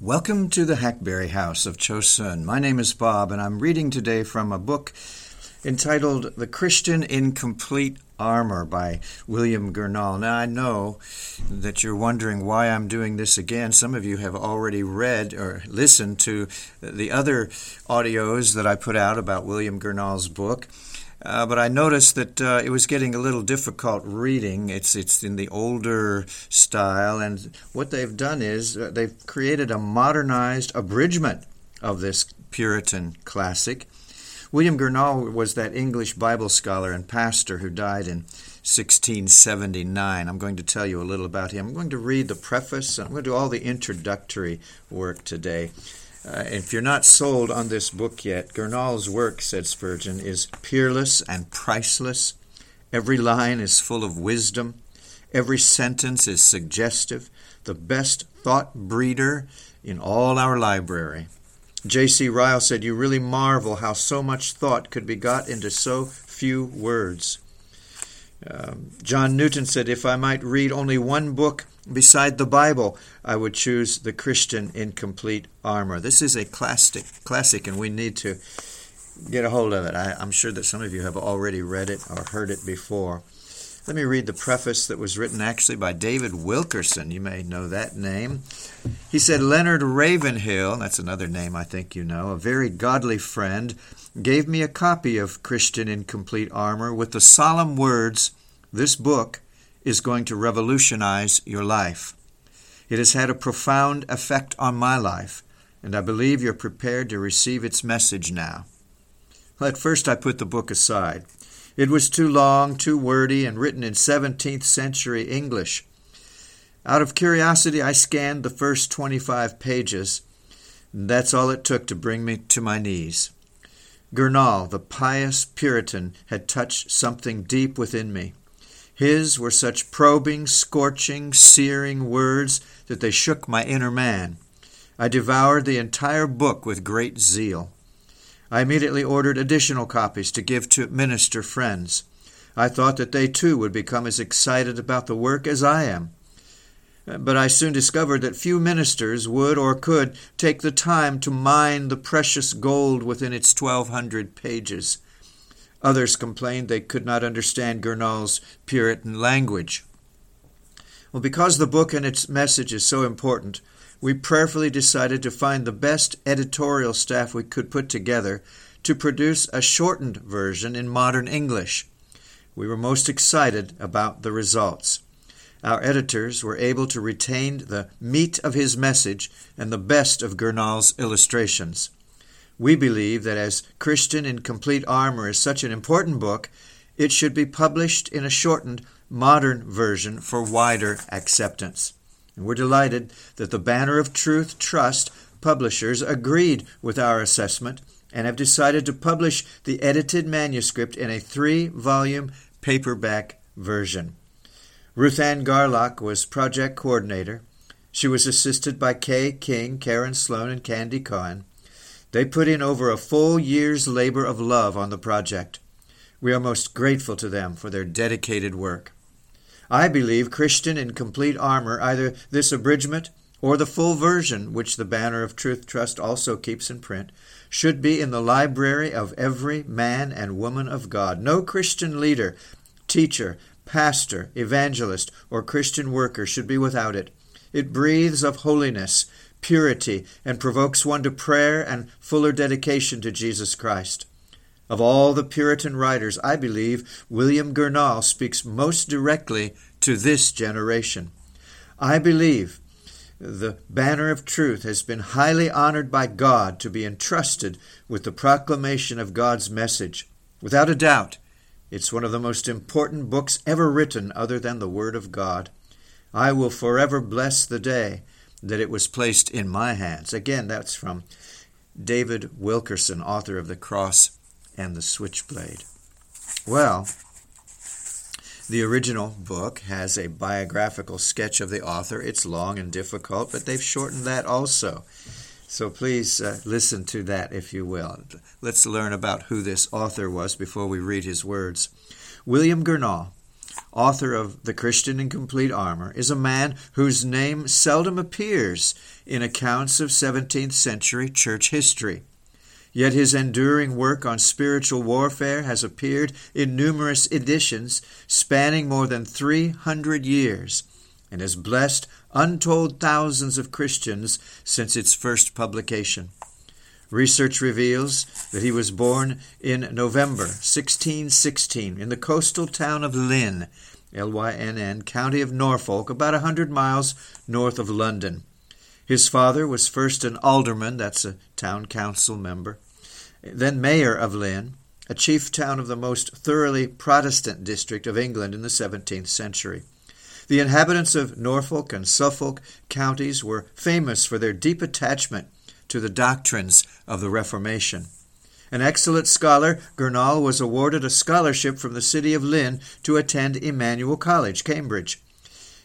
Welcome to the Hackberry House of Chosun. My name is Bob, and I'm reading today from a book entitled The Christian in Complete Armor by William Gurnall. Now, I know that you're wondering why I'm doing this again. Some of you have already read or listened to the other audios that I put out about William Gurnall's book. Uh, but I noticed that uh, it was getting a little difficult reading. It's it's in the older style, and what they've done is uh, they've created a modernized abridgment of this Puritan classic. William Gurnall was that English Bible scholar and pastor who died in 1679. I'm going to tell you a little about him. I'm going to read the preface. I'm going to do all the introductory work today. Uh, if you're not sold on this book yet, Gurnall's work, said Spurgeon, is peerless and priceless. Every line is full of wisdom. Every sentence is suggestive. The best thought breeder in all our library. J.C. Ryle said, You really marvel how so much thought could be got into so few words. Um, John Newton said, If I might read only one book beside the Bible, I would choose the Christian in complete armor. This is a classic, classic, and we need to get a hold of it. I, I'm sure that some of you have already read it or heard it before. Let me read the preface that was written actually by David Wilkerson. You may know that name. He said, Leonard Ravenhill, that's another name I think you know, a very godly friend, gave me a copy of Christian in Complete Armor with the solemn words, This book is going to revolutionize your life. It has had a profound effect on my life, and I believe you're prepared to receive its message now. Well, at first, I put the book aside. It was too long, too wordy, and written in 17th century English. Out of curiosity, I scanned the first 25 pages, that's all it took to bring me to my knees. Gurnall, the pious Puritan, had touched something deep within me. His were such probing, scorching, searing words that they shook my inner man. I devoured the entire book with great zeal. I immediately ordered additional copies to give to minister friends. I thought that they too would become as excited about the work as I am. But I soon discovered that few ministers would or could take the time to mine the precious gold within its 1,200 pages. Others complained they could not understand Gurnall's Puritan language. Well, because the book and its message is so important, we prayerfully decided to find the best editorial staff we could put together to produce a shortened version in modern English. We were most excited about the results. Our editors were able to retain the meat of his message and the best of Gurnall's illustrations. We believe that as Christian in Complete Armor is such an important book, it should be published in a shortened, modern version for wider acceptance. And we're delighted that the Banner of Truth Trust publishers agreed with our assessment and have decided to publish the edited manuscript in a three volume paperback version. Ruth Ann Garlock was project coordinator. She was assisted by Kay King, Karen Sloan, and Candy Cohen. They put in over a full year's labor of love on the project. We are most grateful to them for their dedicated work. I believe Christian in complete armor, either this abridgment or the full version, which the Banner of Truth Trust also keeps in print, should be in the library of every man and woman of God. No Christian leader, teacher, pastor, evangelist, or Christian worker should be without it. It breathes of holiness, purity, and provokes one to prayer and fuller dedication to Jesus Christ. Of all the Puritan writers, I believe William Gurnall speaks most directly to this generation. I believe the banner of truth has been highly honored by God to be entrusted with the proclamation of God's message. Without a doubt, it's one of the most important books ever written other than the Word of God. I will forever bless the day that it was placed in my hands. Again, that's from David Wilkerson, author of The Cross and the Switchblade. Well, the original book has a biographical sketch of the author. It's long and difficult, but they've shortened that also. So please uh, listen to that if you will. Let's learn about who this author was before we read his words. William Gurnall author of The Christian in Complete Armor, is a man whose name seldom appears in accounts of 17th century church history. Yet his enduring work on spiritual warfare has appeared in numerous editions spanning more than 300 years and has blessed untold thousands of Christians since its first publication. Research reveals that he was born in November 1616 in the coastal town of Lynn, L Y N N, county of Norfolk, about a hundred miles north of London. His father was first an alderman, that's a town council member, then mayor of Lynn, a chief town of the most thoroughly Protestant district of England in the 17th century. The inhabitants of Norfolk and Suffolk counties were famous for their deep attachment to the doctrines of the Reformation. An excellent scholar, Gurnall was awarded a scholarship from the city of Lynn to attend Emmanuel College, Cambridge.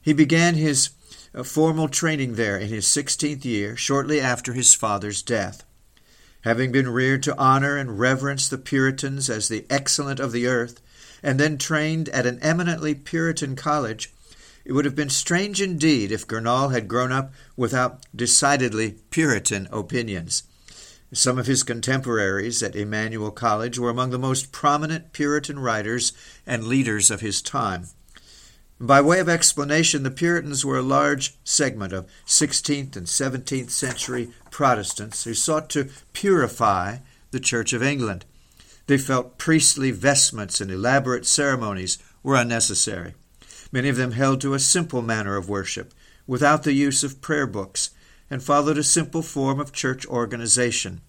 He began his uh, formal training there in his 16th year, shortly after his father's death. Having been reared to honor and reverence the Puritans as the excellent of the earth, and then trained at an eminently Puritan college, it would have been strange indeed if Gurnall had grown up without decidedly Puritan opinions. Some of his contemporaries at Emmanuel College were among the most prominent Puritan writers and leaders of his time. By way of explanation, the Puritans were a large segment of 16th and 17th century Protestants who sought to purify the Church of England. They felt priestly vestments and elaborate ceremonies were unnecessary. Many of them held to a simple manner of worship, without the use of prayer books, and followed a simple form of church organization.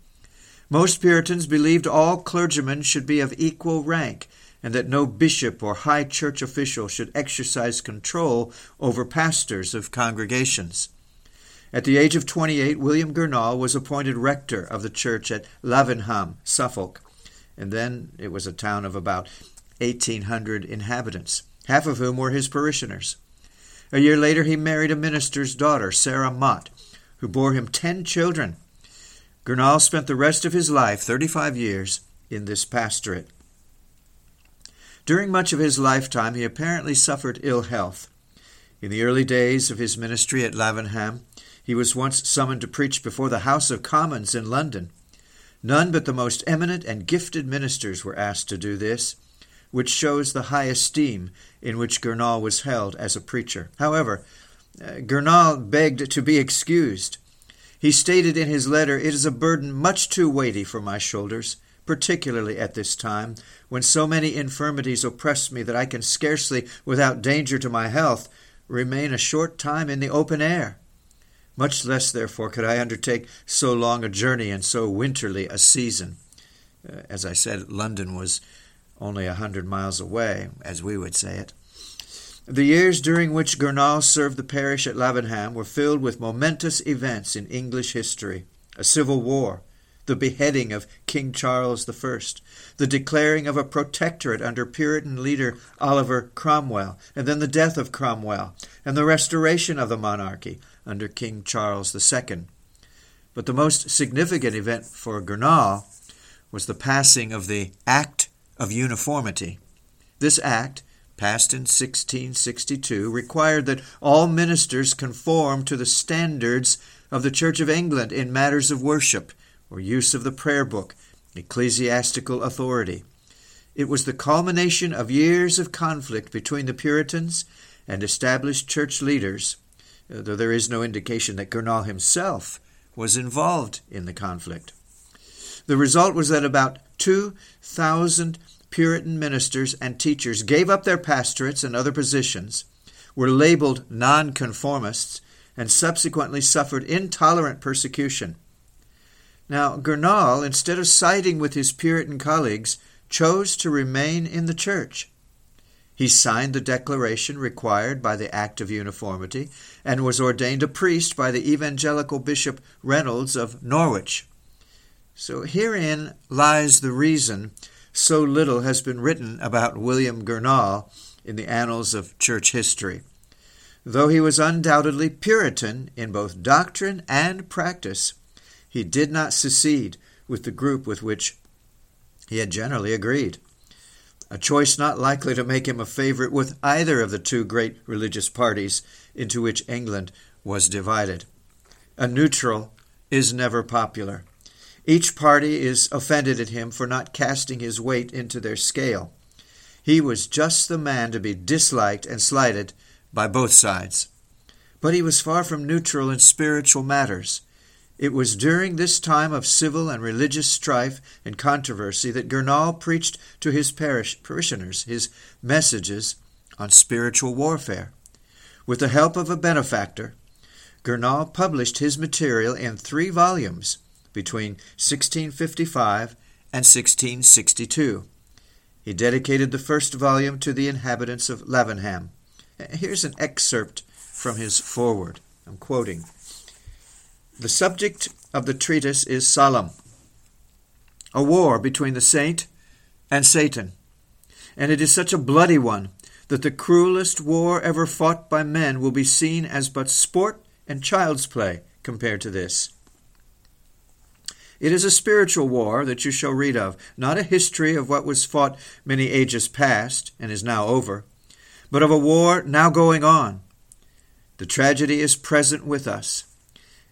Most Puritans believed all clergymen should be of equal rank, and that no bishop or high church official should exercise control over pastors of congregations. At the age of 28, William Gurnall was appointed rector of the church at Lavenham, Suffolk, and then it was a town of about 1,800 inhabitants half of whom were his parishioners. A year later, he married a minister's daughter, Sarah Mott, who bore him ten children. Gurnall spent the rest of his life, 35 years, in this pastorate. During much of his lifetime, he apparently suffered ill health. In the early days of his ministry at Lavenham, he was once summoned to preach before the House of Commons in London. None but the most eminent and gifted ministers were asked to do this which shows the high esteem in which Gurnall was held as a preacher. However, uh, Gurnall begged to be excused. He stated in his letter, It is a burden much too weighty for my shoulders, particularly at this time, when so many infirmities oppress me that I can scarcely, without danger to my health, remain a short time in the open air. Much less, therefore, could I undertake so long a journey and so winterly a season. Uh, as I said, London was only a hundred miles away, as we would say it. The years during which Gurnall served the parish at Lavenham were filled with momentous events in English history a civil war, the beheading of King Charles I, the declaring of a protectorate under Puritan leader Oliver Cromwell, and then the death of Cromwell, and the restoration of the monarchy under King Charles II. But the most significant event for Gurnall was the passing of the Act of uniformity. This act, passed in 1662, required that all ministers conform to the standards of the Church of England in matters of worship or use of the prayer book, ecclesiastical authority. It was the culmination of years of conflict between the Puritans and established church leaders, though there is no indication that Gurnall himself was involved in the conflict. The result was that about 2,000 Puritan ministers and teachers gave up their pastorates and other positions, were labeled nonconformists, and subsequently suffered intolerant persecution. Now, Gurnall, instead of siding with his Puritan colleagues, chose to remain in the church. He signed the declaration required by the Act of Uniformity and was ordained a priest by the evangelical Bishop Reynolds of Norwich. So herein lies the reason so little has been written about William Gurnall in the annals of church history. Though he was undoubtedly Puritan in both doctrine and practice, he did not secede with the group with which he had generally agreed. a choice not likely to make him a favorite with either of the two great religious parties into which England was divided. A neutral is never popular. Each party is offended at him for not casting his weight into their scale. He was just the man to be disliked and slighted by both sides. But he was far from neutral in spiritual matters. It was during this time of civil and religious strife and controversy that Gurnall preached to his parish parishioners his messages on spiritual warfare. With the help of a benefactor, Gurnall published his material in three volumes between 1655 and 1662. He dedicated the first volume to the inhabitants of Lavenham. Here's an excerpt from his foreword. I'm quoting. The subject of the treatise is solemn a war between the saint and Satan. And it is such a bloody one that the cruelest war ever fought by men will be seen as but sport and child's play compared to this. It is a spiritual war that you shall read of, not a history of what was fought many ages past and is now over, but of a war now going on. The tragedy is present with us,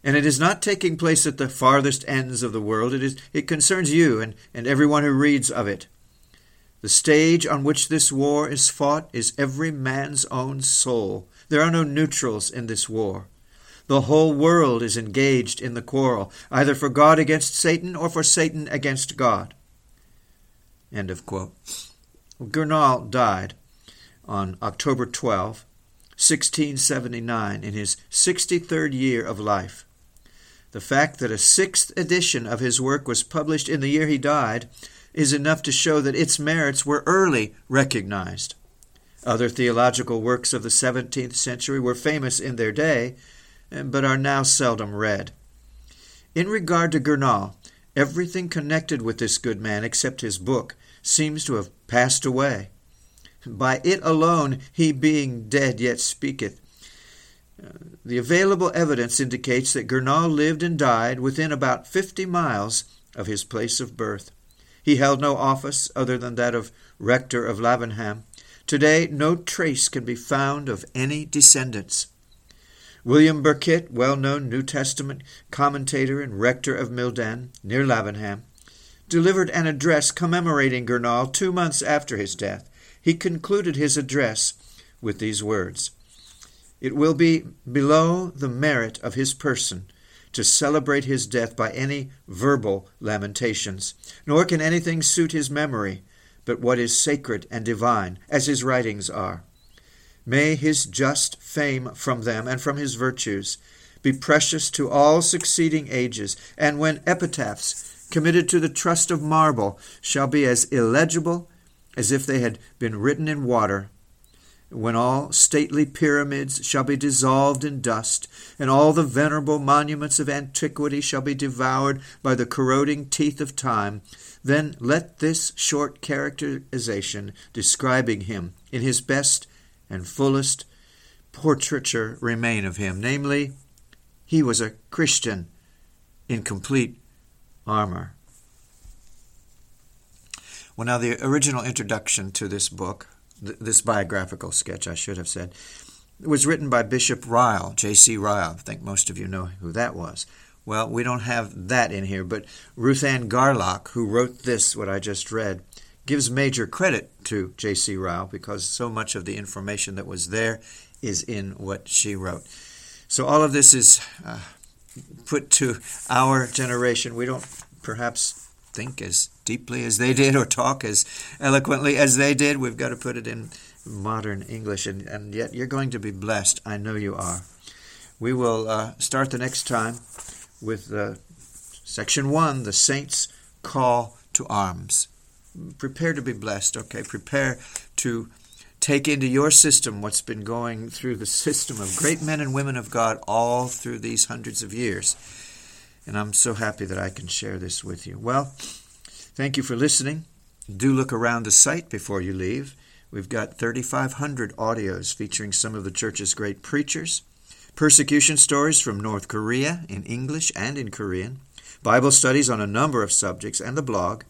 and it is not taking place at the farthest ends of the world. It, is, it concerns you and, and everyone who reads of it. The stage on which this war is fought is every man's own soul. There are no neutrals in this war. The whole world is engaged in the quarrel, either for God against Satan or for Satan against God. End of quote. Gurnall died on October 12, 1679, in his 63rd year of life. The fact that a sixth edition of his work was published in the year he died is enough to show that its merits were early recognized. Other theological works of the 17th century were famous in their day, but are now seldom read. In regard to Gurnall, everything connected with this good man, except his book, seems to have passed away. By it alone, he being dead yet speaketh. Uh, the available evidence indicates that Gurnall lived and died within about fifty miles of his place of birth. He held no office other than that of rector of Lavenham. Today, no trace can be found of any descendants. William Burkitt, well known New Testament commentator and rector of Milden, near Lavenham, delivered an address commemorating Gurnall two months after his death. He concluded his address with these words It will be below the merit of his person to celebrate his death by any verbal lamentations, nor can anything suit his memory but what is sacred and divine, as his writings are. May his just fame from them and from his virtues be precious to all succeeding ages, and when epitaphs committed to the trust of marble shall be as illegible as if they had been written in water, when all stately pyramids shall be dissolved in dust, and all the venerable monuments of antiquity shall be devoured by the corroding teeth of time, then let this short characterization describing him in his best and fullest portraiture remain of him, namely, he was a Christian in complete armor. Well, now, the original introduction to this book, th- this biographical sketch, I should have said, was written by Bishop Ryle, J.C. Ryle. I think most of you know who that was. Well, we don't have that in here, but Ruth Ann Garlock, who wrote this, what I just read, gives major credit to J.C. Ryle because so much of the information that was there is in what she wrote. So all of this is uh, put to our generation. We don't perhaps think as deeply as they did or talk as eloquently as they did. We've got to put it in modern English, and, and yet you're going to be blessed. I know you are. We will uh, start the next time with uh, section one the saints' call to arms prepare to be blessed, okay? Prepare to take into your system what's been going through the system of great men and women of God all through these hundreds of years. And I'm so happy that I can share this with you. Well, thank you for listening. Do look around the site before you leave. We've got 3,500 audios featuring some of the church's great preachers, persecution stories from North Korea in English and in Korean, Bible studies on a number of subjects, and the blog.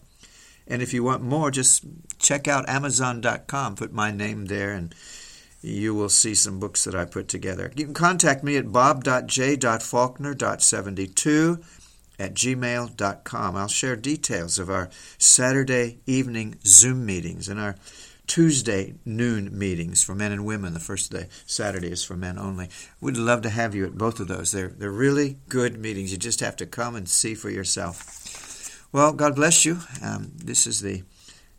And if you want more, just check out Amazon.com. Put my name there and you will see some books that I put together. You can contact me at bob.j.faulkner.72 at gmail.com. I'll share details of our Saturday evening Zoom meetings and our Tuesday noon meetings for men and women. The first day, Saturday, is for men only. We'd love to have you at both of those. They're, they're really good meetings. You just have to come and see for yourself. Well, God bless you. Um, this is the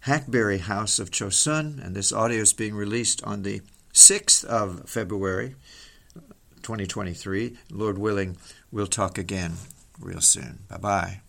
Hackberry House of Chosun, and this audio is being released on the 6th of February, 2023. Lord willing, we'll talk again real soon. Bye bye.